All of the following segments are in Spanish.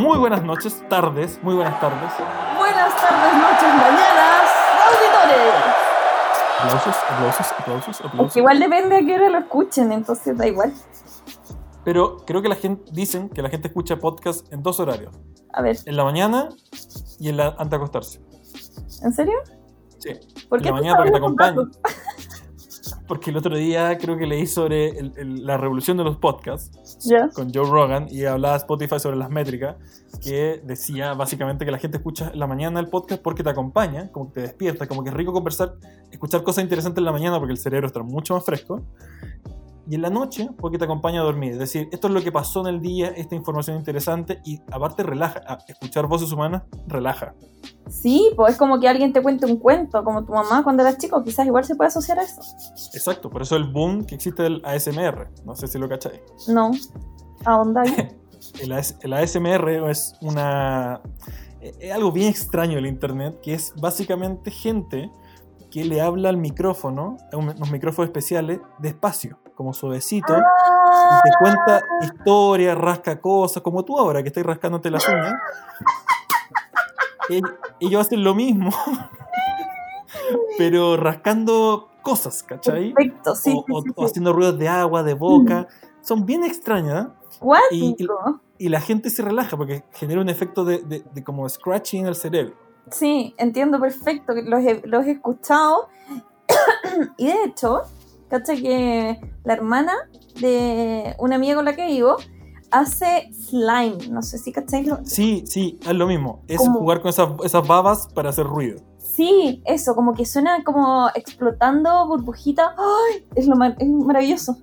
Muy buenas noches, tardes, muy buenas tardes. Buenas tardes, noches, mañanas, auditores. Aplausos, aplausos, aplausos, Es aplausos. que igual depende a qué hora lo escuchen, entonces da igual. Pero creo que la gente, dicen que la gente escucha podcast en dos horarios. A ver, En la mañana y en la antes de acostarse. ¿en serio? Sí. ¿Por en qué la mañana para que te acompañen. Porque el otro día creo que leí sobre el- el- la revolución de los podcasts con Joe Rogan y hablaba Spotify sobre las métricas, que decía básicamente que la gente escucha en la mañana el podcast porque te acompaña, como que te despierta, como que es rico conversar, escuchar cosas interesantes en la mañana porque el cerebro está mucho más fresco. Y en la noche porque te acompaña a dormir. Es decir, esto es lo que pasó en el día, esta información interesante y aparte relaja. Escuchar voces humanas relaja. Sí, pues es como que alguien te cuente un cuento, como tu mamá cuando eras chico, quizás igual se puede asociar a eso. Exacto, por eso el boom que existe del ASMR. No sé si lo cacháis. No. Ahí. El, AS el ASMR es una. eh, Es algo bien extraño el internet, que es básicamente gente que le habla al micrófono, a un- unos micrófonos especiales, despacio, como suavecito, y te cuenta historias, rasca cosas, como tú ahora que estás rascándote las uñas. Ell- Ellos hacen lo mismo, pero rascando cosas, ¿cachai? Perfecto, sí. o, sí, o- sí, o sí. haciendo ruidos de agua, de boca. Son bien extrañas. ¿eh? y- Cuático. y la gente se relaja porque genera un efecto de, de- de como scratching en el cerebro. Sí, entiendo perfecto, los he, los he escuchado. y de hecho, cacha que la hermana de una amiga con la que vivo hace slime. No sé si cacháis lo- Sí, sí, es lo mismo. Es Como- jugar con esas, esas babas para hacer ruido. Sí, eso, como que suena como explotando burbujitas. ¡Ay! Es, lo mar- es maravilloso.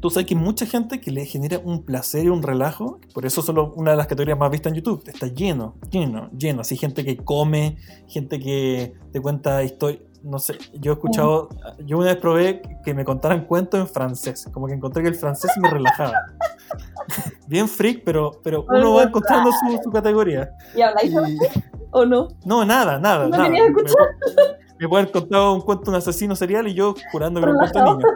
Tú sabes que hay mucha gente que le genera un placer y un relajo. Por eso solo una de las categorías más vistas en YouTube. Está lleno, lleno, lleno. Así gente que come, gente que te cuenta historias. No sé, yo he escuchado, yo una vez probé que me contaran cuentos en francés. Como que encontré que el francés me relajaba. Bien freak, pero, pero uno va encontrando su, su categoría. ¿Y habláis Y- o no? No, nada, nada. ¿No nada. escuchar? Me, me pueden contar un cuento de un asesino serial y yo curando que un cuento niño.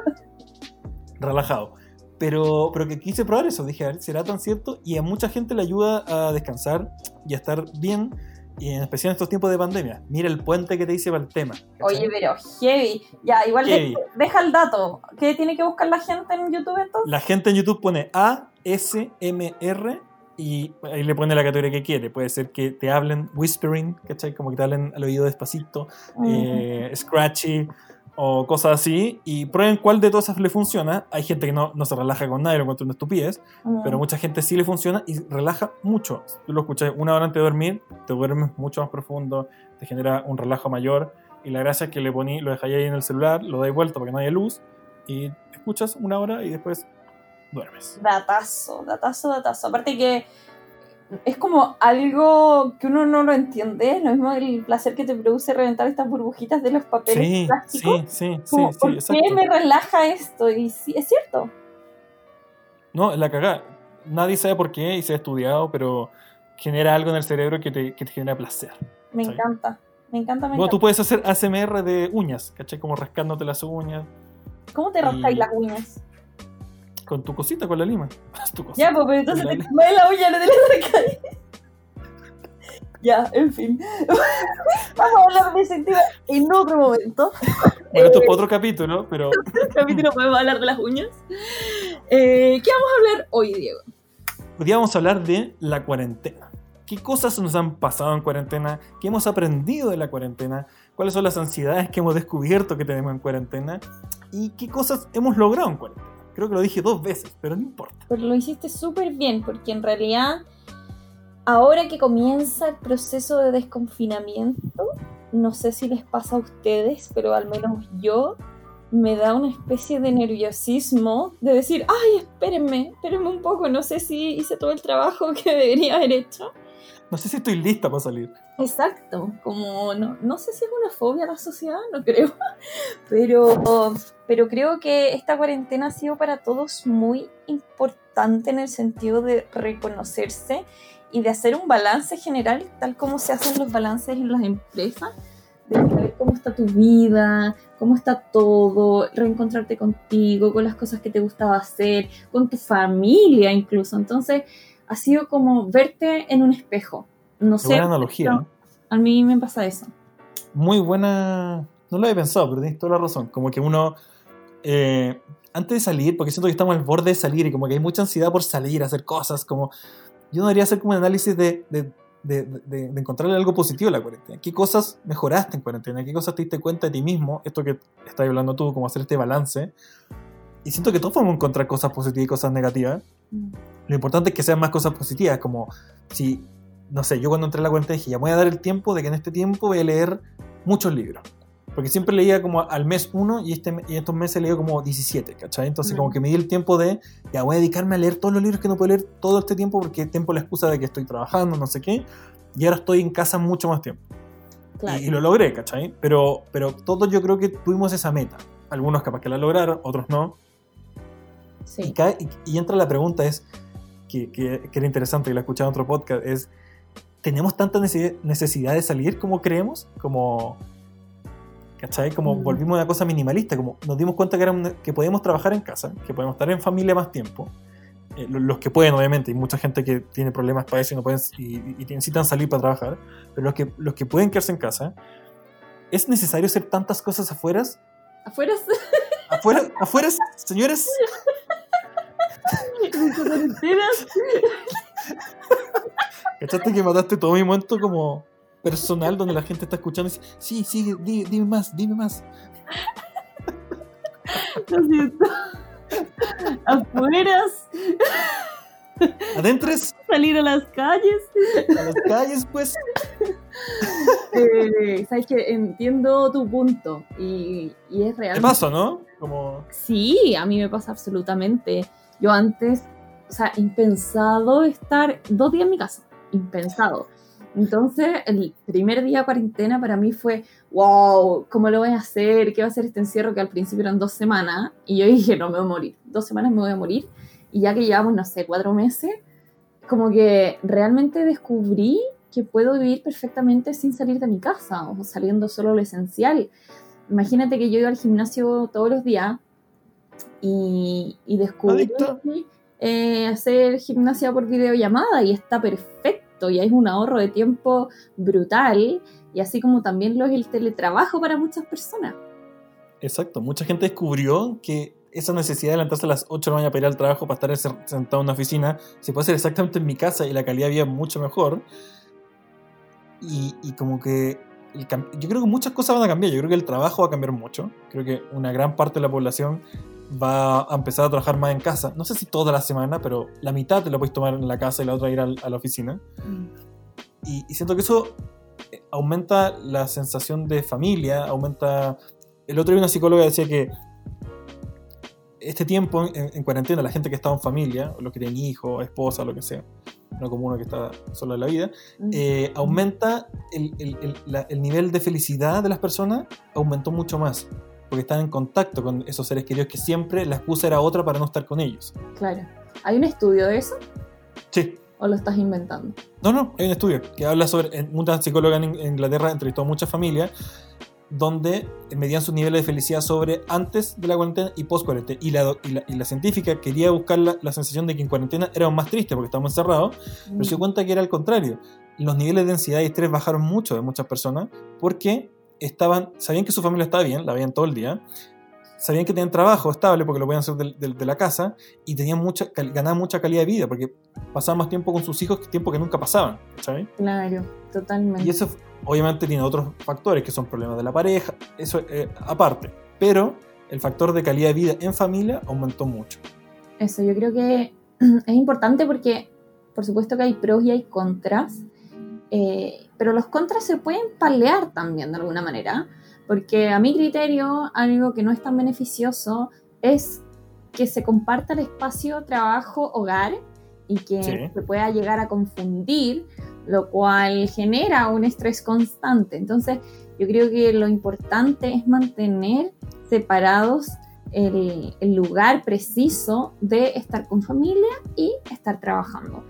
Relajado. Pero, pero que quise probar eso. Dije, a ver, ¿será tan cierto? Y a mucha gente le ayuda a descansar y a estar bien. Y en especial en estos tiempos de pandemia. Mira el puente que te hice para el tema. ¿cachai? Oye, pero heavy. Ya, igual de- deja el dato. ¿Qué tiene que buscar la gente en YouTube entonces? La gente en YouTube pone ASMR y ahí le pone la categoría que quiere. Puede ser que te hablen whispering, ¿cachai? Como que te hablen al oído despacito. eh, scratchy o cosas así y prueben cuál de todas esas le funciona. Hay gente que no, no se relaja con nada y lo encuentra una estupidez, Mm. pero mucha gente sí le funciona y relaja mucho. Tú lo escuchas una hora antes de dormir, te duermes mucho más profundo, te genera un relajo mayor y la gracia es que le poní, lo dejáis ahí en el celular, lo dais vuelta para que no haya luz y escuchas una hora y después duermes. Datazo, datazo, datazo. Aparte que es como algo que uno no lo entiende, lo mismo el placer que te produce reventar estas burbujitas de los papeles Sí, plásticos. sí, sí, sí, Como, sí, ¿Por qué me relaja esto? Y sí, es cierto. No, es la cagada. Nadie sabe por qué y se ha estudiado, pero genera algo en el cerebro que te, que te genera placer. Me encanta. Me encanta, me Bueno, tú puedes hacer ASMR de uñas, ¿cachai? Como rascándote las uñas ¿Cómo te rascáis y- las uñas? Con tu cosita, con la lima. tu cosita. Ya, pues, pero entonces te comes la uña, no te la sacáis. Ya, en fin. Vamos a hablar de ese tema en otro momento. Bueno, esto es para otro capítulo, pero capítulo podemos hablar de las uñas. Eh, ¿Qué vamos a hablar hoy, Diego? hoy día vamos a hablar de la cuarentena. ¿Qué cosas nos han pasado en cuarentena? ¿Qué hemos aprendido de la cuarentena? ¿Cuáles son las ansiedades que hemos descubierto que tenemos en cuarentena? ¿Y qué cosas hemos logrado en cuarentena? Creo que lo dije dos veces, pero no importa. Pero lo hiciste súper bien, porque en realidad, ahora que comienza el proceso de desconfinamiento, no sé si les pasa a ustedes, pero al menos yo me da una especie de nerviosismo de decir, ay, espérenme, espérenme un poco, no sé si hice todo el trabajo que debería haber hecho. No sé si estoy lista para salir. Exacto, como no, no sé si es una fobia a la sociedad, no creo, pero, pero creo que esta cuarentena ha sido para todos muy importante en el sentido de reconocerse y de hacer un balance general, tal como se hacen los balances en las empresas, de saber cómo está tu vida, cómo está todo, reencontrarte contigo, con las cosas que te gustaba hacer, con tu familia incluso. Entonces, ha sido como verte en un espejo. No sé. buena analogía. A mí me pasa eso. Muy buena. No lo había pensado, pero tienes toda la razón. Como que uno. eh, antes de salir, porque siento que estamos al borde de salir y como que hay mucha ansiedad por salir, hacer cosas, como. Yo debería hacer como un análisis de, de, de, de- de encontrarle algo positivo a la cuarentena. ¿Qué cosas mejoraste en cuarentena? ¿Qué cosas te diste cuenta de ti mismo? Esto que estás hablando tú, como hacer este balance. Y siento que todos podemos encontrar cosas positivas y cosas negativas. Lo importante es que sean más cosas positivas, como si, no sé, yo cuando entré a la cuarentena dije, ya voy a dar el tiempo de que en este tiempo voy a leer muchos libros. Porque siempre leía como al mes uno y, este, y estos meses leído como 17, ¿cachai? Entonces Mm. como que me di el tiempo de, ya voy a dedicarme a leer todos los libros que no puedo leer todo este tiempo porque tiempo la excusa de que estoy trabajando, no sé qué. Y ahora estoy en casa mucho más tiempo. Claro. Y, y lo logré, ¿cachai? Pero, pero todos yo creo que tuvimos esa meta. Algunos capaz que la lograron, otros no. Y, sí. cae- y- y entra la pregunta es, que, que- que era interesante, que la escuchaba en otro podcast, es, ¿tenemos tanta nece- necesidad de salir como creemos? Como, ¿cachai? Como Mm. volvimos a una cosa minimalista, como nos dimos cuenta que, era una- que podíamos trabajar en casa, que podemos estar en familia más tiempo. Eh, lo- los que pueden, obviamente, hay mucha gente que tiene problemas para eso y, no pueden, y, y necesitan salir para trabajar, pero los que, los que pueden quedarse en casa, ¿es necesario hacer tantas cosas afuera? Afuera ¿Afuera, afuera señores? ¿Cachaste que mataste todo mi momento como personal donde la gente está escuchando y dice, sí, sí, di- dime más, dime más? Lo siento. Afuera, Adentres salir a las calles. a las calles, pues. Eh, Sabes que entiendo tu punto y, y es real. ¿Qué paso, no? Como, Sí, a mí me pasa absolutamente. Yo antes, o sea, impensado estar dos días en mi casa. Impensado. Entonces, el primer día de cuarentena para mí fue, wow, ¿cómo lo voy a hacer? ¿Qué va a ser este encierro? Que al principio eran dos semanas. Y yo dije, no, me voy a morir. Dos semanas me voy a morir. Y ya que llevamos, no sé, cuatro meses, como que realmente descubrí que puedo vivir perfectamente sin salir de mi casa o saliendo solo lo esencial. Imagínate que yo iba al gimnasio todos los días y, y descubrí eh, hacer gimnasia por videollamada y está perfecto y hay un ahorro de tiempo brutal y así como también lo es el teletrabajo para muchas personas. exacto, mucha gente descubrió que esa necesidad de levantarse a las 8 de la mañana para ir al trabajo, para estar sentado en una oficina, se puede hacer exactamente en mi casa y la calidad de vida es mucho mejor. Y, y como que el yo creo que muchas cosas van a cambiar. Yo creo que el trabajo va a cambiar mucho. Creo que una gran parte de la población va a empezar a trabajar más en casa. No sé si toda la semana, pero la mitad te la puedes tomar en la casa y la otra ir al- a la oficina. Y, y siento que eso eh, aumenta la sensación de familia, aumenta... El otro día una psicóloga decía que este tiempo en, en cuarentena, la gente que estaba en familia, los que tienen hijos, esposa, lo que sea, no como uno que está solo en la vida, eh, aumenta el, el- el- la- el nivel de felicidad de las personas, aumentó mucho más, porque están en contacto con esos seres queridos que siempre la excusa era otra para no estar con ellos. Claro. ¿Hay un estudio de eso Sí. o lo estás inventando? No, no, hay un estudio que habla sobre, una psicóloga en Inglaterra entrevistó a muchas familias donde medían sus niveles de felicidad sobre antes de la cuarentena y post cuarentena. Y la, do- y la, y la científica quería buscar la, la sensación de que en cuarentena éramos más tristes porque estábamos encerrados, pero se dio cuenta que era al contrario. Los niveles de ansiedad y estrés bajaron mucho de muchas personas porque estaban, sabían que su familia estaba bien, la veían todo el día, sabían que tenían trabajo estable porque lo podían hacer del- del- de, la casa y tenían mucha, ganaban mucha calidad de vida porque pasaban más tiempo con sus hijos que tiempo que nunca pasaban, ¿sabes? Claro, totalmente. Y eso obviamente tiene otros factores que son problemas de la pareja, eso eh, aparte, pero el factor de calidad de vida en familia aumentó mucho. Eso, yo creo que es importante porque, por supuesto que hay pros y hay contras, eh, pero los contras se pueden paliar también de alguna manera, porque a mi criterio, algo que no es tan beneficioso es que se comparta el espacio trabajo-hogar y que Sí. se pueda llegar a confundir, lo cual genera un estrés constante. Entonces, yo creo que lo importante es mantener separados el, el lugar preciso de estar con familia y estar trabajando.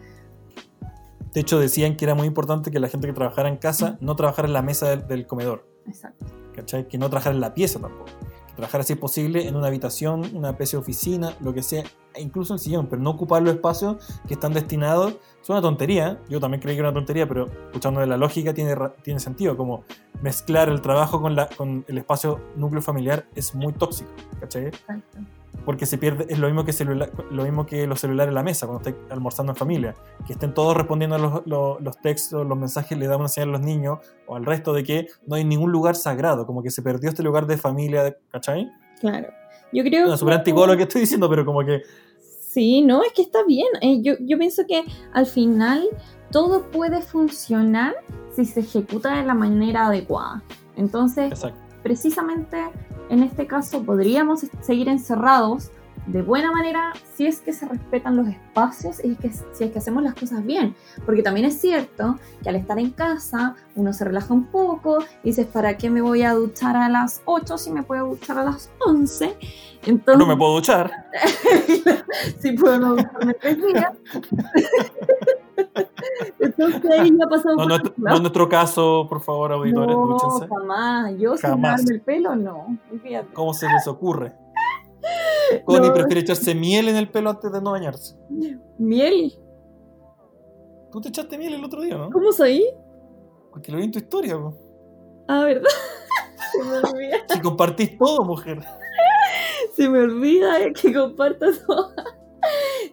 De hecho, decían que era muy importante que la gente que trabajara en casa no trabajara en la mesa del, del comedor, Exacto. ¿cachai? Que no trabajara en la pieza tampoco. trabajar así es posible en una habitación, una especie de oficina, lo que sea, e incluso en sillón, pero no ocupar los espacios que están destinados. Es una tontería, yo también creí que era una tontería, pero escuchando de la lógica tiene, tiene sentido, como mezclar el trabajo con, la, con el espacio núcleo familiar es muy tóxico, ¿cachai? Exacto porque se pierde, es lo mismo que, celular, lo mismo que los celulares en la mesa, cuando estás almorzando en familia, que estén todos respondiendo a los, los, textos, los mensajes, le dan una señal a los niños o al resto de que no hay ningún lugar sagrado, como que se perdió este lugar de familia, ¿cachai? Claro. Yo creo no, súper antiguo lo que estoy diciendo, pero como que... Sí, no, es que está bien. Eh, yo, yo pienso que al final todo puede funcionar si se ejecuta de la manera adecuada. Entonces, Exacto precisamente en este caso podríamos seguir encerrados de buena manera si es que se respetan los espacios y que, si es que hacemos las cosas bien. Porque también es cierto que al estar en casa uno se relaja un poco y dices, ¿para qué me voy a duchar a las 8 si me puedo duchar a las 11? Entonces, no me puedo duchar. si puedo no ducharme tres días. Entonces ahí ya ha pasado no, no, es nuestro caso, por favor, auditores, no, jamás. Yo jamás. sin darme el pelo, no. ¿Cómo se les ocurre? Connie prefiere echarse miel en el pelo antes de no bañarse. ¿Miel? Tú te echaste miel el otro día, ¿no? ¿Cómo soy? Porque lo vi en tu historia, ¿no? Ah, ¿verdad? Se me olvida. Si compartís todo, mujer. Se me olvida que compartas todo.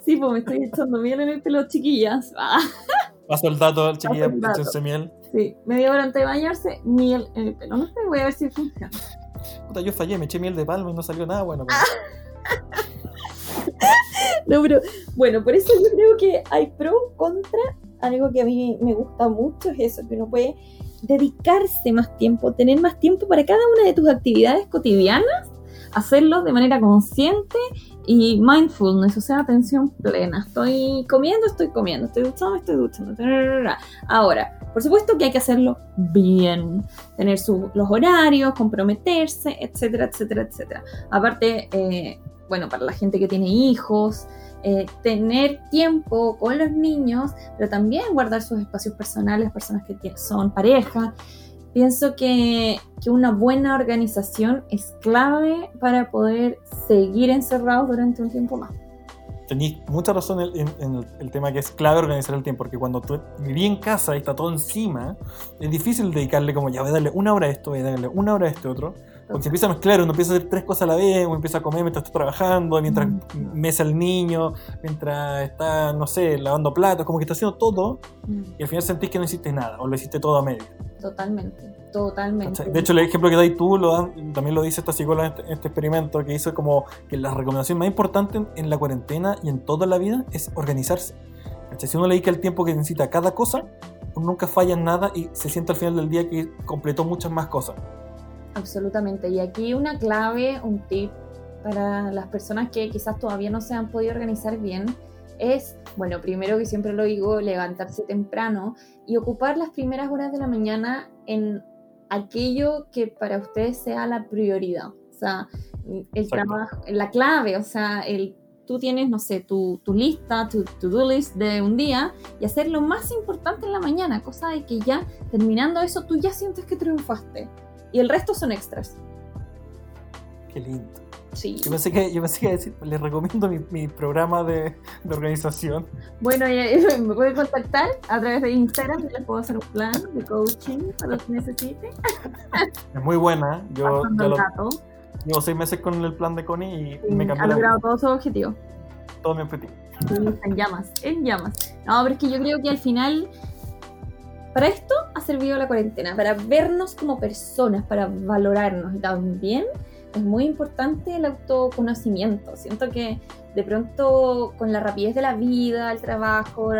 Sí, pues me estoy echando miel en el pelo, chiquillas. Paso el dato, chiquillas, echense miel. Sí, media hora antes de bañarse, miel en el pelo. No sé, voy a ver si funciona. Puta, yo fallé, me eché miel de palma y no salió nada bueno. no, pero bueno, por eso yo creo que hay pro, contra. Algo que a mí me gusta mucho es eso, que uno puede dedicarse más tiempo, tener más tiempo para cada una de tus actividades cotidianas, hacerlo de manera consciente y mindfulness, o sea, atención plena. Estoy comiendo, estoy comiendo, estoy duchando, estoy duchando. Ahora, por supuesto que hay que hacerlo bien, tener los horarios, comprometerse, etcétera, etcétera, etcétera. Aparte, eh, bueno, para la gente que tiene hijos, eh, tener tiempo con los niños, pero también guardar sus espacios personales, personas que son pareja. Pienso que, una buena organización es clave para poder seguir encerrados durante un tiempo más. Tenéis mucha razón en, el, tema que es clave organizar el tiempo, porque cuando tú vivís en casa y está todo encima, es difícil dedicarle como, ya voy a darle una hora a esto, voy a darle una hora a este otro, porque se empieza a mezclar, uno empieza a hacer tres cosas a la vez, uno empieza a comer mientras está trabajando, mientras mm. mesa el niño, mientras está, no sé, lavando platos, como que está haciendo todo, mm. y al final sentís que no hiciste nada, o lo hiciste todo a medio. Totalmente, totalmente. De hecho, el ejemplo que dais tú, lo también lo dice esta psicóloga en este, este, experimento, que hizo como que la recomendación más importante en la cuarentena y en toda la vida es organizarse. Si uno le dedica el tiempo que necesita a cada cosa, uno nunca falla en nada y se siente al final del día que completó muchas más cosas. Absolutamente. Y aquí una clave, un tip para las personas que quizás todavía no se han podido organizar bien es, bueno, primero que siempre lo digo, levantarse temprano y ocupar las primeras horas de la mañana en aquello que para ustedes sea la prioridad. O sea, el trabajo, la clave, o sea, el, tú tienes, no sé, tu, tu lista, tu to-do list de un día y hacer lo más importante en la mañana, cosa de que ya terminando eso tú ya sientes que triunfaste y el resto son extras. Qué lindo. Sí. Yo pensé que, yo pensé que decir, les recomiendo mi, mi programa de, de, organización. Bueno, me pueden contactar a través de Instagram, les puedo hacer un plan de coaching para lo que necesite. Es muy buena. Yo, yo llevo seis meses con el plan de Connie y me cambió. Ha logrado todos sus objetivos. Todo mi objetivo. Sí, en llamas, en llamas. No, pero es que yo creo que al final para esto ha servido la cuarentena, para vernos como personas, para valorarnos y también es muy importante el autoconocimiento. Siento que de pronto con la rapidez de la vida, el trabajo,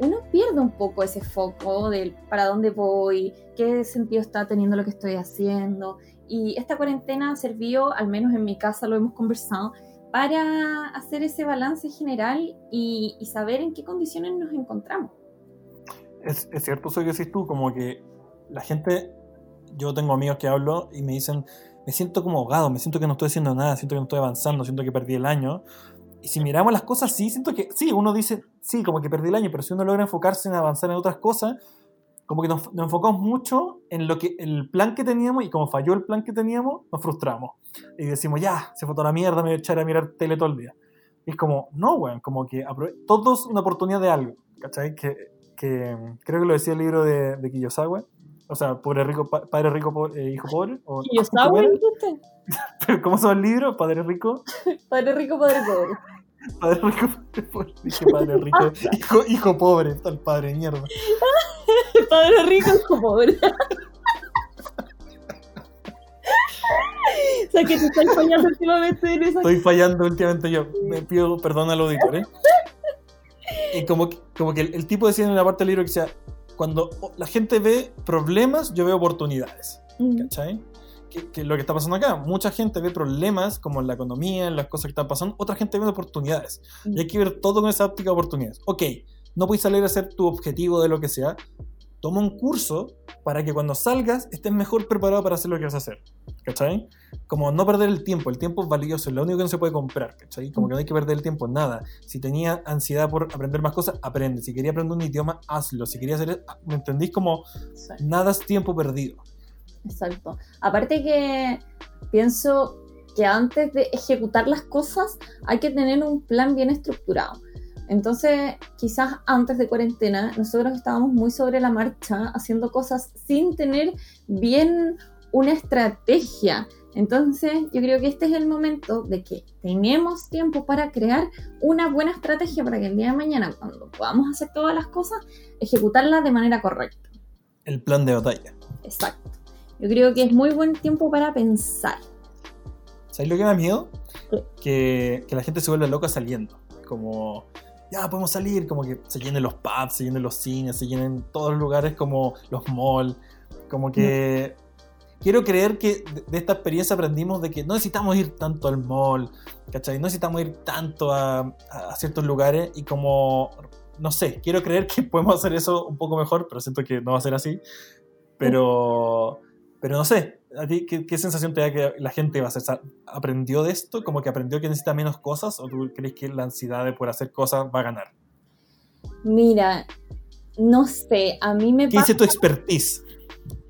uno pierde un poco ese foco del para dónde voy, qué sentido está teniendo lo que estoy haciendo. Y esta cuarentena sirvió, al menos en mi casa lo hemos conversado, para hacer ese balance general y, y saber en qué condiciones nos encontramos es, cierto eso que decís tú, como que la gente, yo tengo amigos que hablo y me dicen, me siento como ahogado, me siento que no estoy haciendo nada, siento que no estoy avanzando, siento que perdí el año. Y si miramos las cosas, sí, siento que, sí, uno dice, sí, como que perdí el año, pero si uno logra enfocarse en avanzar en otras cosas, como que nos, nos enfocamos mucho en lo que el plan que teníamos y como falló el plan que teníamos, nos frustramos. Y decimos, ya, se toda la mierda, me voy a echar a mirar tele todo el día. Y es como, no, weón, como que todos una oportunidad de algo, ¿cachai? Que, que creo que lo decía el libro de, de Kiyosawa. O sea, pobre rico, pa- padre rico, po- eh, hijo pobre. O, ¿Y yo ¿cómo llama el libro? Padre rico, Padre rico, padre pobre. padre rico, padre pobre. Dije padre rico, hijo, hijo pobre, está el padre mierda. Padre rico, hijo pobre. o sea que te estoy fallando últimamente en esa Estoy fallando últimamente yo. Me pido perdón al auditor, ¿eh? Y como, que- como que el, el tipo decía en una parte del libro que decía, cuando la gente ve problemas, yo veo oportunidades. ¿Cachai? Que, que lo que está pasando acá, mucha gente ve problemas como en la economía, en las cosas que están pasando, otra gente ve oportunidades. Y hay que ver todo con esa óptica de oportunidades. Ok, no puedes salir a hacer tu objetivo de lo que sea. Toma un curso para que cuando salgas estés mejor preparado para hacer lo que vas a hacer. ¿Cachai? Como no perder el tiempo. El tiempo es valioso, es lo único que no se puede comprar. ¿Cachai? Como que no hay que perder el tiempo en nada. Si tenía ansiedad por aprender más cosas, aprende. Si quería aprender un idioma, hazlo. Si quería hacer... ¿Me entendís? Como sí. nada es tiempo perdido. Exacto. Aparte que pienso que antes de ejecutar las cosas hay que tener un plan bien estructurado. Entonces, quizás antes de cuarentena, nosotros estábamos muy sobre la marcha haciendo cosas sin tener bien una estrategia. Entonces, yo creo que este es el momento de que tenemos tiempo para crear una buena estrategia para que el día de mañana, cuando podamos hacer todas las cosas, ejecutarlas de manera correcta. El plan de batalla. Exacto. Yo creo que es muy buen tiempo para pensar. ¿Sabes lo que me da miedo? ¿Qué? Que, que la gente se vuelva loca saliendo. Como, ya podemos salir, como que se llenen los pubs, se llenen los cines, se llenen todos los lugares como los malls. Como que quiero creer que de, esta experiencia aprendimos de que no necesitamos ir tanto al mall, ¿cachai? No necesitamos ir tanto a, a ciertos lugares y como, no sé, quiero creer que podemos hacer eso un poco mejor, pero siento que no va a ser así. Pero, pero no sé, ¿a ti qué, qué sensación te da que la gente va a hacer? ¿Aprendió de esto? ¿Como que aprendió que necesita menos cosas? ¿O tú crees que la ansiedad de por hacer cosas va a ganar? Mira, no sé, a mí me ¿Qué pasa dice tu expertise?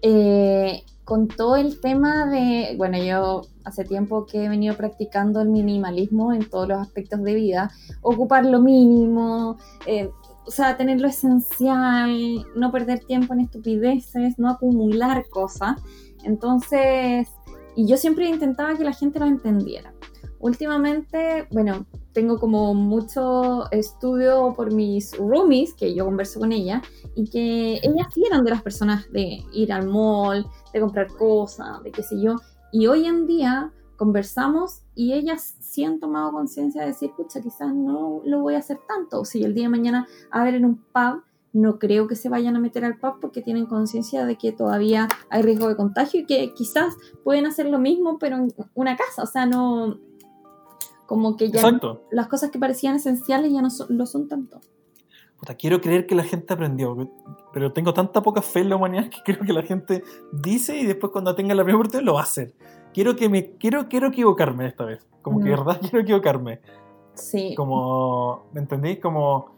eh, con todo el tema de, bueno, yo hace tiempo que he venido practicando el minimalismo en todos los aspectos de vida, ocupar lo mínimo, eh, o sea, tener lo esencial, no perder tiempo en estupideces, no acumular cosas. Entonces, y yo siempre intentaba que la gente lo entendiera. Últimamente, bueno, tengo como mucho estudio por mis roomies, que yo converso con ellas, y que ellas sí eran de las personas de ir al mall, de comprar cosas, de qué sé yo. Y hoy en día conversamos y ellas sí han tomado conciencia de decir, pucha, quizás no lo voy a hacer tanto. Si el día de mañana a ver en un pub, no creo que se vayan a meter al pub porque tienen conciencia de que todavía hay riesgo de contagio y que quizás pueden hacer lo mismo, pero en una casa. O sea, no. Como que ya Exacto. las cosas que parecían esenciales ya no son- lo son tanto. Puta, quiero creer que la gente aprendió, pero tengo tanta poca fe en la humanidad que creo que la gente dice y después cuando tenga la primera oportunidad lo va a hacer. Quiero que me quiero quiero equivocarme esta vez. Como que de Mm. verdad quiero equivocarme. Sí. Como, ¿me entendéis? Como,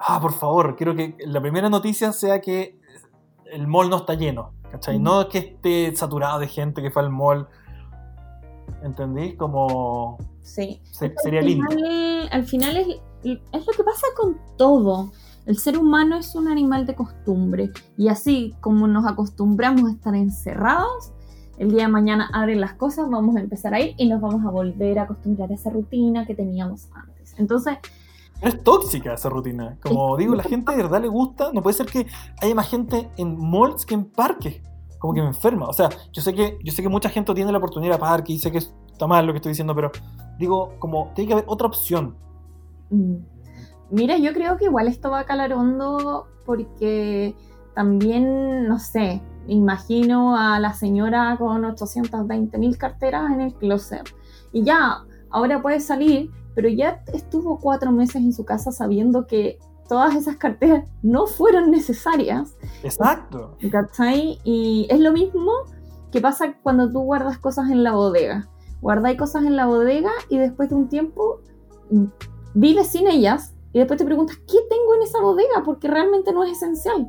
ah, por favor, quiero que la primera noticia sea que el mall no está lleno, ¿cachai? Mm. No que esté saturado de gente que fue al mall. ¿Entendí? Como, Sí. se- sería al lindo. final, al final es, es lo que pasa con todo. El ser humano es un animal de costumbre y así como nos acostumbramos a estar encerrados, el día de mañana abren las cosas, vamos a empezar a ir y nos vamos a volver a acostumbrar a esa rutina que teníamos antes. Entonces, Es tóxica esa rutina. Como digo, la gente de verdad le gusta. No puede ser que haya más gente en malls que en parques. Como que me enferma. O sea, yo sé que, yo sé que mucha gente tiene la oportunidad de parque y sé que está mal lo que estoy diciendo, pero digo, como tiene que haber otra opción. Mm. Mira, yo creo que igual esto va a calar hondo porque también, no sé, imagino a la señora con 820 mil carteras en el closet. Y ya, ahora puede salir, pero ya estuvo cuatro meses en su casa sabiendo que todas esas carteras no fueron necesarias. Exacto. ¿Cachai? Y es lo mismo que pasa cuando tú guardas cosas en la bodega. Guardáis cosas en la bodega y después de un tiempo vives sin ellas Y después te preguntas, ¿qué tengo en esa bodega? Porque realmente no es esencial.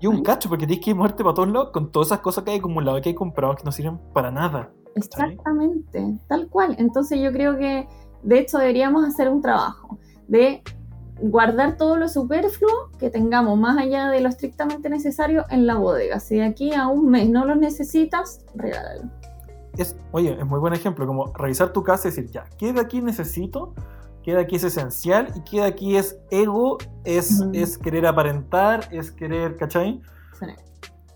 Y un cacho, porque tienes que ir muerte para todos lados con todas esas cosas que hay acumulado, que hay comprado, que no sirven para nada. Exactamente, tal cual. Entonces yo creo que, de hecho, deberíamos hacer un trabajo de guardar todo lo superfluo que tengamos más allá de lo estrictamente necesario en la bodega. Si de aquí a un mes no lo necesitas, regálalo. Es, oye, es muy buen ejemplo, como revisar tu casa y decir, ya, ¿qué de aquí necesito? ¿Qué de aquí es esencial? ¿Y qué de aquí es ego? ¿Es, es querer aparentar? ¿Es querer, cachai? Sí.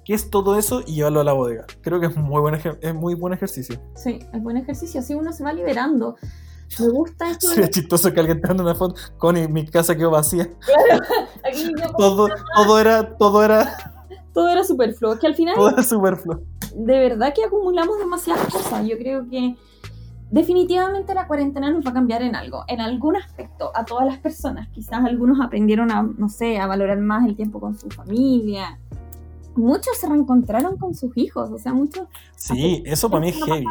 ¿Qué es todo eso? Y llevarlo a la bodega. Creo que es muy buen, es muy buen ejercicio. Sí, es buen ejercicio. Así uno se va liberando. Me gusta esto. Sería chistoso que alguien te mande una foto con mi casa quedó vacía. Claro, aquí todo, todo era, todo era. Todo era superfluo. Que al final. Todo era superfluo. De verdad que acumulamos demasiadas cosas. Yo creo que definitivamente la cuarentena nos va a cambiar en algo, en algún aspecto, a todas las personas. Quizás algunos aprendieron a, no sé, a valorar más el tiempo con su familia. Muchos se reencontraron con sus hijos, o sea, muchos... Sí, eso para mí es heavy.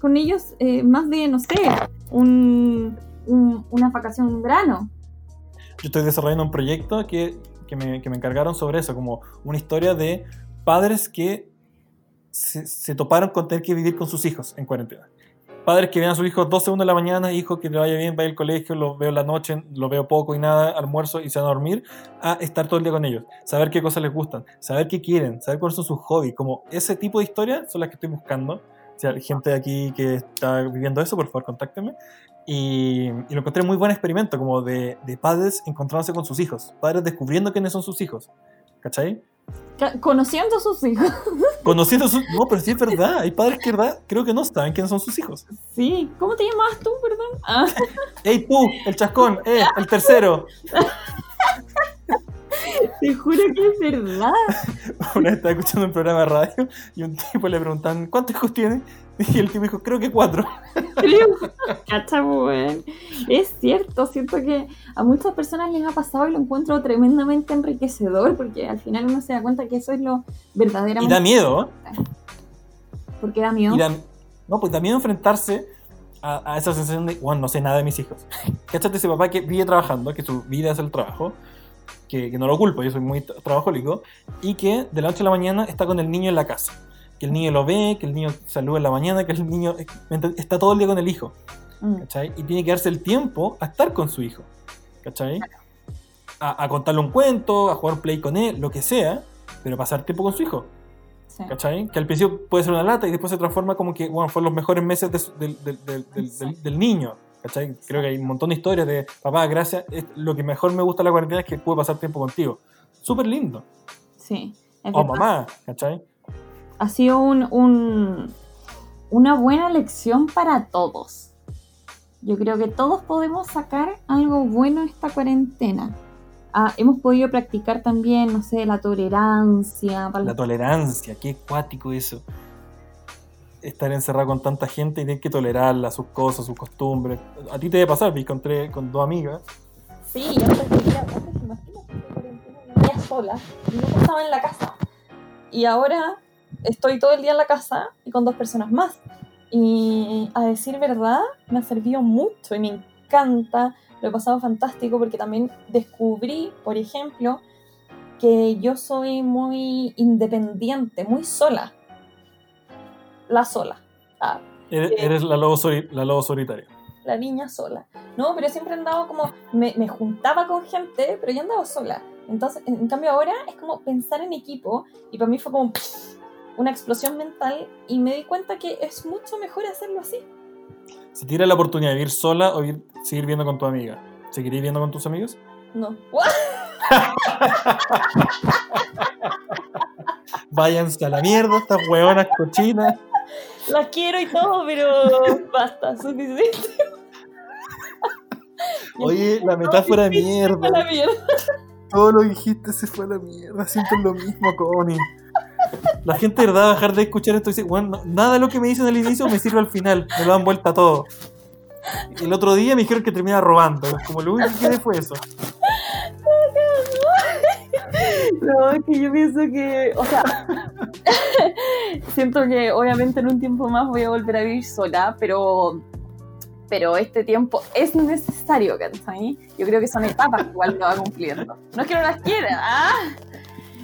Con ellos eh, más de, no sé, un, una vacación, un grano. Yo estoy desarrollando un proyecto que, me, encargaron sobre eso, como una historia de padres que se, toparon con tener que vivir con sus hijos en cuarentena. Padres que vean a sus hijos 12, 1 de la mañana, hijo que le vaya bien, vaya al colegio, lo veo la noche, lo veo poco y nada, almuerzo y se van a dormir, a estar todo el día con ellos, saber qué cosas les gustan, saber qué quieren, saber cuáles son sus hobbies, como ese tipo de historias son las que estoy buscando. Si hay gente aquí que está viviendo eso, por favor, contáctenme. Y, lo encontré muy buen experimento, como de, de, padres encontrándose con sus hijos, padres descubriendo quiénes son sus hijos. ¿Cachai? Conociendo a sus hijos. Conociendo a sus No, pero sí es verdad. Hay padres que, verdad, creo que no saben quiénes son sus hijos. Sí. ¿Cómo te llamabas tú, perdón? Ah. ¡Ey, tú! El chascón. ¡Eh! El tercero. Te juro que es verdad. Una vez estaba escuchando un programa de radio y un tipo le preguntan ¿cuántos hijos tiene? Y el tipo dijo, creo que cuatro. Cacha, Es cierto, siento que a muchas personas les ha pasado y lo encuentro tremendamente enriquecedor porque al final uno se da cuenta que eso es lo verdaderamente. Y da miedo. ¿Por qué da miedo? no, pues da miedo enfrentarse a, esa sensación de, bueno, no sé nada de mis hijos. Cachate ese papá que vive trabajando, que su vida es el trabajo, que, que no lo culpo, yo soy muy trabajólico, y que de la noche a la mañana está con el niño en la casa que el niño lo ve, que el niño saluda en la mañana, que el niño está todo el día con el hijo. Mm. ¿Cachai? Y tiene que darse el tiempo a estar con su hijo. ¿Cachai? A, contarle un cuento, a jugar play con él, lo que sea, pero pasar tiempo con su hijo. ¿Cachai? Que al principio puede ser una lata y después se transforma como que, bueno, fueron los mejores meses del, niño. ¿Cachai? Creo que hay un montón de historias de, papá, gracias, lo que mejor me gusta de la cuarentena es que puedo pasar tiempo contigo. Súper lindo. Sí. O mamá, ¿cachai? Ha sido un, una buena lección para todos. Yo creo que todos podemos sacar algo bueno en esta cuarentena. Ah, hemos podido practicar también, no sé, la tolerancia. La tolerancia, qué cuático eso. Estar encerrado con tanta gente y tener que tolerarla, sus cosas, sus costumbres. A ti te debe pasar, me encontré con dos amigas. Sí, yo antes imagínate, sola y no pasaba en la casa. Y ahora estoy todo el día en la casa y con dos personas más. Y a decir verdad, me ha servido mucho y me encanta. Lo he pasado fantástico porque también descubrí, por ejemplo, que yo soy muy independiente, muy sola. La sola. Ah, eres, la, lobo la lobo solitaria. La niña sola. No, pero siempre andaba como. Me, me juntaba con gente, pero yo andaba sola. Entonces, en cambio, ahora es como pensar en equipo. Y para mí fue como una explosión mental y me di cuenta que es mucho mejor hacerlo así. ¿Se tira la oportunidad de vivir sola o seguir viendo con tu amiga? ¿Seguirías viendo con tus amigos? No. Váyanse a la mierda, estas hueonas cochinas. Las quiero y todo, pero basta, suficiente. Oye, la metáfora de mierda. Todo lo que dijiste se fue a la mierda. Siento lo mismo, Connie. La gente de verdad va a dejar de escuchar esto y dice, bueno, nada de lo que me dicen al inicio me sirve al final, me lo dan vuelta todo. El otro día me dijeron que terminaba robando, como lo único que fue eso. No, es que yo pienso que, o sea, siento que obviamente en un tiempo más voy a volver a vivir sola, pero pero este tiempo es necesario, ¿cachai? Yo creo que son etapas que igual lo va cumpliendo. No es que no las quiera, ¿ah?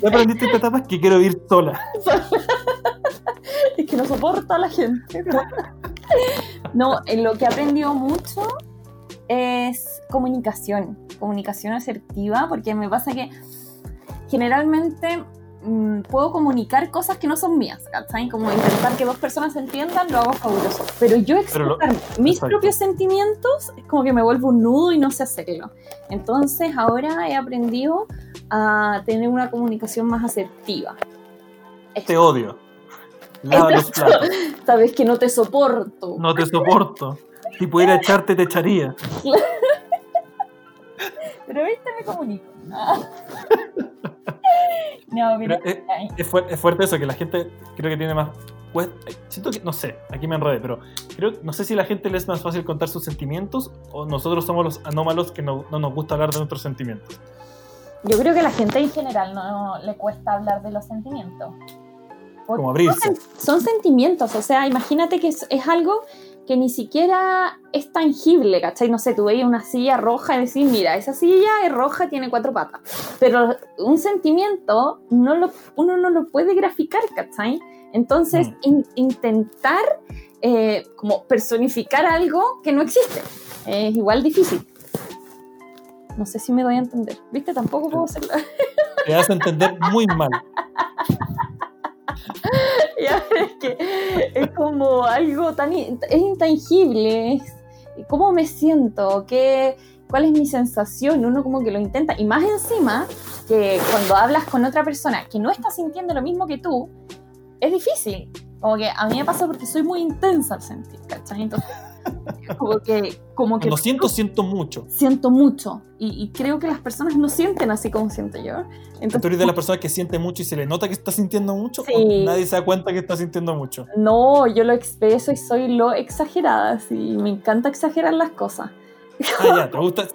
Ya aprendiste esta etapa que quiero ir sola. es que no soporta a la gente. No, en lo que he aprendido mucho es comunicación, comunicación asertiva, porque me pasa que generalmente mm, puedo comunicar cosas que no son mías, ¿cachai? Como intentar que dos personas se entiendan, lo hago fabuloso. Pero yo expresar mis propios sentimientos es como que me vuelvo un nudo y no sé hacerlo. Entonces ahora he aprendido a tener una comunicación más asertiva. Te odio. Lava los platos. Sabes que no te soporto. No te soporto. Si pudiera echarte, te echaría. Pero viste, me comunico. No, mira. Es, es, fuerte eso, que la gente creo que tiene más. Pues, siento que, no sé, aquí me enredé, pero creo, no sé si a la gente le es más fácil contar sus sentimientos o nosotros somos los anómalos que no, no nos gusta hablar de nuestros sentimientos. Yo creo que a la gente en general no le cuesta hablar de los sentimientos. Como abrirse. Son, sentimientos, o sea, imagínate que es, algo que ni siquiera es tangible, ¿cachai? No sé, tú veías una silla roja y decís, mira, esa silla es roja, tiene cuatro patas. Pero un sentimiento no lo, uno no lo puede graficar, ¿cachai? Entonces, mm. intentar eh, como personificar algo que no existe es igual difícil. No sé si me doy a entender. ¿Viste? Tampoco puedo hacerlo. Te vas a entender muy mal. ya, es que es como algo tan es intangible. ¿Cómo me siento? ¿Qué, ¿Cuál es mi sensación? Uno como que lo intenta. Y más encima, que cuando hablas con otra persona que no está sintiendo lo mismo que tú, es difícil. Como que a mí me pasa porque soy muy intensa al sentir, ¿cachai? Entonces como que, como que. Cuando siento, siento mucho. Siento mucho. Y, creo que las personas no sienten así como siento yo. Entonces, ¿Tú eres de las personas que siente mucho y se le nota que está sintiendo mucho? ¿O nadie se da cuenta que está sintiendo mucho? No, yo lo expreso y soy lo exagerada. Sí, me encanta exagerar las cosas. Ah, ya, ¿te gusta?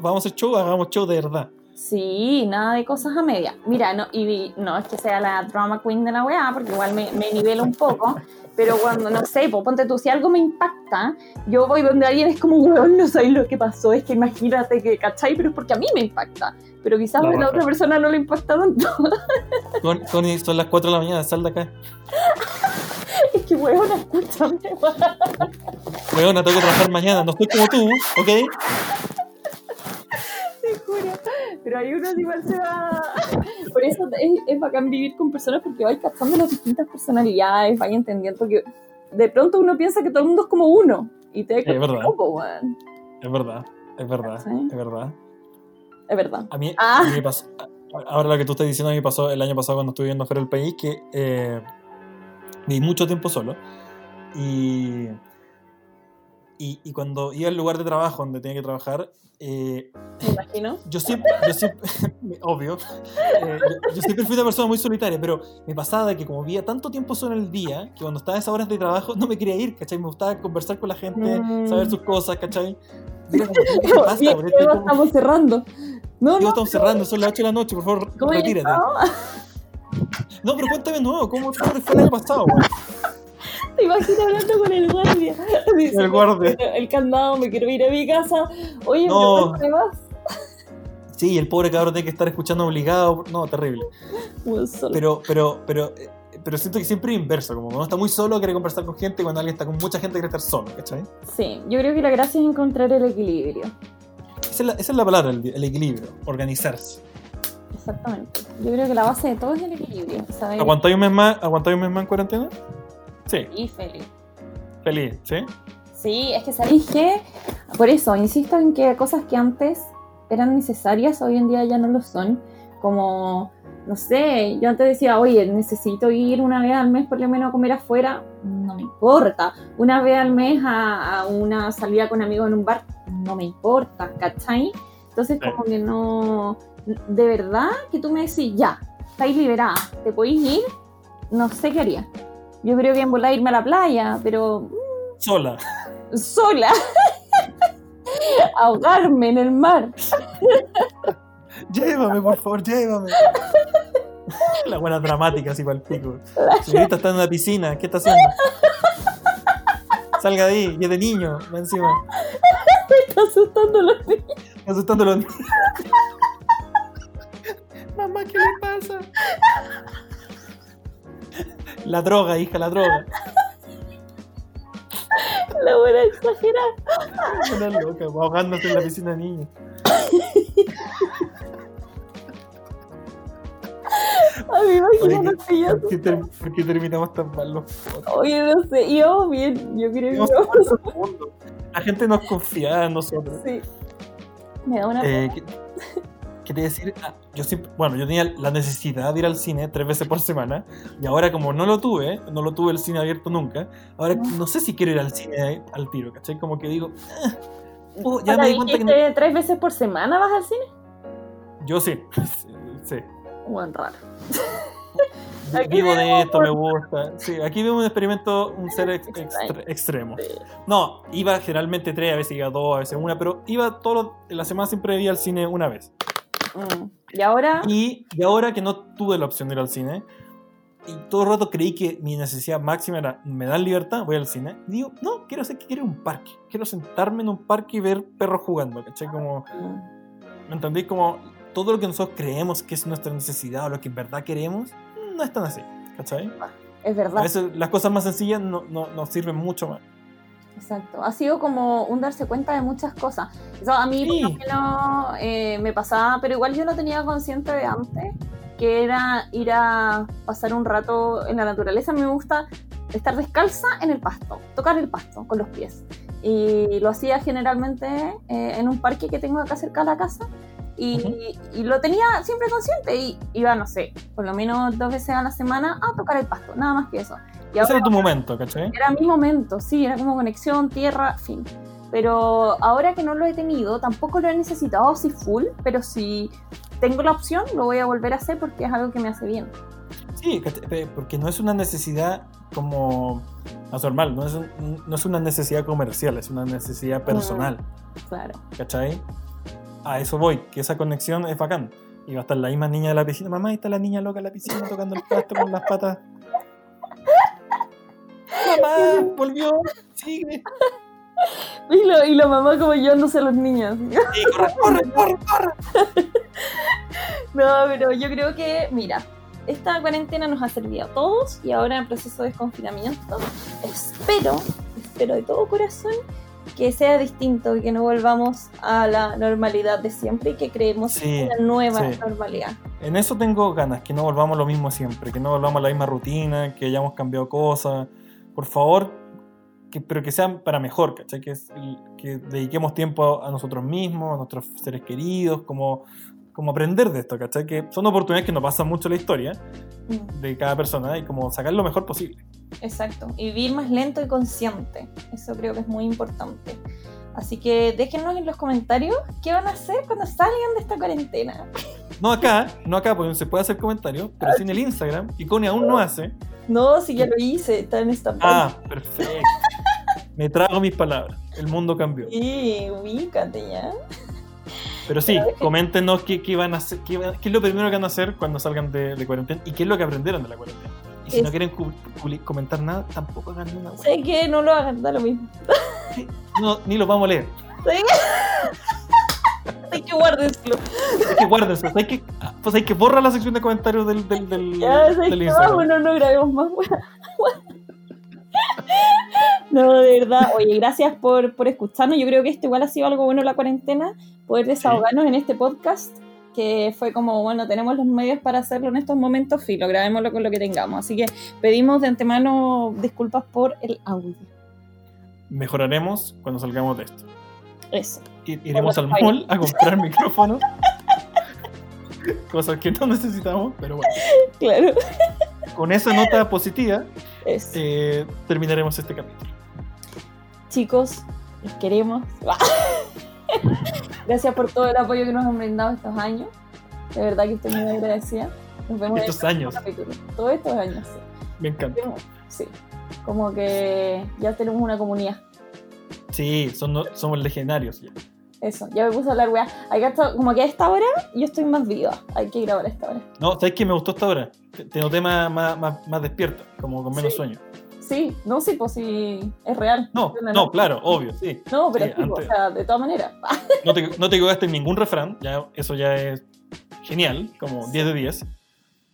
vamos a hacer show, hagamos show de verdad. Sí, nada de cosas a media. Mira, no, y no es que sea la drama queen de la weá, porque igual me, me nivelo un poco, pero cuando, no sé, pues ponte tú, si algo me impacta, yo voy donde alguien es como, weón, no sabes lo que pasó, es que imagínate que, ¿cachai? Pero es porque a mí me impacta, pero quizás a la otra persona no le impacta tanto. Con, son las 4 de la mañana, sal de acá. es que, weón, escúchame, weón. tengo que trabajar mañana, no estoy como tú, ¿ok? Pero hay uno igual se va. Por eso es, es, bacán vivir con personas porque vais captando las distintas personalidades, vais entendiendo, porque de pronto uno piensa que todo el mundo es como uno y te es verdad. Es verdad, es verdad, es verdad. Es verdad. A mí, ah. me pasó, ahora lo que tú estás diciendo a mí pasó el año pasado cuando estuve viviendo fuera del país, que eh, viví mucho tiempo solo y y, y, cuando iba al lugar de trabajo donde tenía que trabajar, eh, me imagino. Yo siempre, yo siempre obvio, eh, yo, siempre fui una persona muy solitaria, pero me pasaba que como vivía tanto tiempo solo en el día, que cuando estaba a esas horas de trabajo no me quería ir, ¿cachai? Me gustaba conversar con la gente, mm. saber sus cosas, ¿cachai? Mira, ¿qué pasa? estamos cerrando. No, no, estamos cerrando, son las 8 de la noche, por favor, retírate. No, pero cuéntame nuevo, ¿cómo fue el año pasado, güey? Te imaginas hablando con el guardia. el guardia. El candado, me quiero ir a mi casa. Oye, no. ¿me vas? Sí, el pobre cabrón tiene que estar escuchando obligado. No, terrible. Pero, pero, pero, eh, pero siento que siempre es inverso. Como cuando está muy solo, quiere conversar con gente. Cuando alguien está con mucha gente, quiere estar solo. ¿Cachai? Sí, yo creo que la gracia es encontrar el equilibrio. Esa es la, palabra, el, equilibrio. Organizarse. Exactamente. Yo creo que la base de todo es el equilibrio. ¿Aguantáis un mes más, ¿aguantáis un mes más en cuarentena? Sí. Y feliz. Feliz, ¿sí? Sí, es que sabéis que, por eso, insisto en que cosas que antes eran necesarias, hoy en día ya no lo son. Como, no sé, yo antes decía, oye, necesito ir una vez al mes por lo menos a comer afuera, no me importa. Una vez al mes a, una salida con amigos en un bar, no me importa, ¿cachai? Entonces, como que no, de verdad que tú me decís, ya, estáis liberada, te podéis ir, no sé qué haría. Yo creo que en volar irme a la playa, pero. Sola. Sola. Ahogarme en el mar. llévame, por favor, llévame. La buena dramática, así para el pico. Señorita está en una piscina, ¿qué está haciendo? Salga de ahí, y es de niño, va encima. Me está asustando los niños. Asustando a los niños. Mamá, ¿qué le pasa? La droga, hija, la droga. La buena exagerada. Una loca, ahogándose en la piscina de niños. A mí imagino que yo. ¿por, qué ter- por qué terminamos tan mal los podcasts? Oye, no sé, íbamos bien. Yo creo que. La gente nos confía en nosotros. sí. Me da una. Eh, ¿qué, qué te decir? Yo siempre, bueno, yo tenía la necesidad de ir al cine tres veces por semana y ahora como no lo tuve, no lo tuve el cine abierto nunca, ahora no sé si quiero ir al cine al tiro, ¿cachai? Como que digo, ah, oh, ya Ahora, me di cuenta que no- ¿dijiste tres veces por semana vas al cine? yo sí, sí. Buen raro. Vivo de esto, me gusta. Sí, aquí vemos un experimento, un ser ex- extre- extremo. No, iba generalmente tres, a veces iba dos, a veces una, pero iba todos la semana siempre iba al cine una vez. Mm. Y ahora. Y, y ahora que no tuve la opción de ir al cine, y todo el rato creí que mi necesidad máxima era, me dan libertad, voy al cine, y digo, no, quiero hacer que quiero a un parque. Quiero sentarme en un parque y ver perros jugando, ¿cachai? Como. ¿me entendí? Como todo lo que nosotros creemos que es nuestra necesidad o lo que en verdad queremos, no es tan así, ¿cachai? Es A verdad. veces las cosas más sencillas no, no, nos sirven mucho más. Exacto. Ha sido como un darse cuenta de muchas cosas. Eso a mí, Sí. por lo menos, eh, me pasaba, pero igual yo lo tenía consciente de antes, que era ir a pasar un rato en la naturaleza. A mí me gusta estar descalza en el pasto, tocar el pasto con los pies. Y lo hacía generalmente eh, en un parque que tengo acá cerca de la casa. Y, y lo tenía siempre consciente. Y iba, no sé, por lo menos dos veces a la semana a tocar el pasto, nada más que eso. Y Ese ahora era tu momento, ¿cachai? era mi momento, sí, era como conexión, tierra, fin. Pero ahora que no lo he tenido, tampoco lo he necesitado así full, pero si tengo la opción, lo voy a volver a hacer porque es algo que me hace bien. Sí, porque no es una necesidad como más normal, no es, un- no es una necesidad comercial, es una necesidad personal, Claro. ¿cachai? A eso voy, que esa conexión es bacán. Y va a estar la misma niña de la piscina, mamá, ahí está la niña loca en la piscina tocando el pasto con las patas. Mamá, volvió, sigue. Y, lo- y la mamá como llevándose a los niños. Sí, corre, corre, corre, corre. No, pero yo creo que, mira, esta cuarentena nos ha servido a todos y ahora en el proceso de desconfinamiento espero, espero de todo corazón que sea distinto y que no volvamos a la normalidad de siempre y que creemos Sí, una nueva sí. normalidad. En eso tengo ganas, que no volvamos a lo mismo siempre, que no volvamos a la misma rutina, que hayamos cambiado cosas. Por favor, que, pero que sean para mejor, ¿cachai? Que, que dediquemos tiempo a nosotros mismos, a nuestros seres queridos, como, como aprender de esto, ¿cachai? Que son oportunidades que nos pasan mucho en la historia Mm, de cada persona y como sacar lo mejor posible. Exacto. Y vivir más lento y consciente. Eso creo que es muy importante. Así que déjenos en los comentarios qué van a hacer cuando salgan de esta cuarentena. No acá, no acá, porque no se puede hacer comentarios, pero sí en el Instagram, que Connie aún no hace. No, si ya lo hice, está en esta Ah, perfecto. Me trago mis palabras. El mundo cambió. Sí, ubícate ya. Pero sí, coméntenos qué, qué van a hacer, qué, es lo primero que van a hacer cuando salgan de, de cuarentena y qué es lo que aprendieron de la cuarentena. Y si Es- no quieren comentar nada, tampoco hagan una wea. Sé que no lo hagan, da lo mismo. No, ni lo vamos a leer. Sí. Hay que guárdenselo. Hay que guárdense. Hay que, pues hay que borrar la sección de comentarios del, del, del, Ya, del Instagram. bueno, no grabemos más. No, de verdad. Oye, gracias por, por escucharnos. Yo creo que esto igual ha sido algo bueno en la cuarentena, poder desahogarnos en este podcast, que fue como, bueno, tenemos los medios para hacerlo en estos momentos, filo, grabémoslo con lo que tengamos. Así que pedimos de antemano disculpas por el audio. Mejoraremos cuando salgamos de esto. Eso. Iremos al mall a comprar micrófonos. Cosas que no necesitamos, pero bueno. Claro. Con esa nota positiva, eh, terminaremos este capítulo. Chicos, los queremos. Gracias por todo el apoyo que nos han brindado estos años. De verdad que estoy muy agradecida. Nos vemos Estos en el años. capítulo. Todos estos años, sí. Me encanta. Sí. Como que ya tenemos una comunidad. Sí, son, somos legendarios ya. Eso, ya me puse a hablar, weá. Hay que hasta- Como que a esta hora yo estoy más viva. Hay que grabar a esta hora. No, ¿sabes qué? Me gustó esta hora. Te, te noté más, más, más, más despierta, como con menos Sí. sueño. Sí, no, sí, pues sí, es real. No, no, claro, obvio, sí. No, pero Sí, es tipo, o sea, de todas maneras. No te, no te equivocaste en ningún refrán, ya, eso ya es genial, como 10 de 10.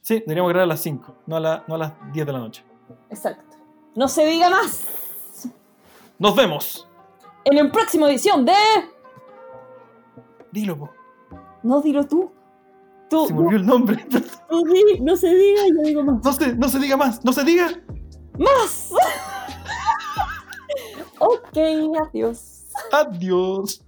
Sí, deberíamos grabar a las 5, no a, la- no a las 10 de la noche. Exacto. No se diga más. ¡Nos vemos! En la próxima edición de. Dilo, po. No, dilo tú. Tú, Se me olvidó el nombre. di, no se diga, yo digo más. No se, no se diga más, no se diga. ¡Más! ok, adiós. Adiós.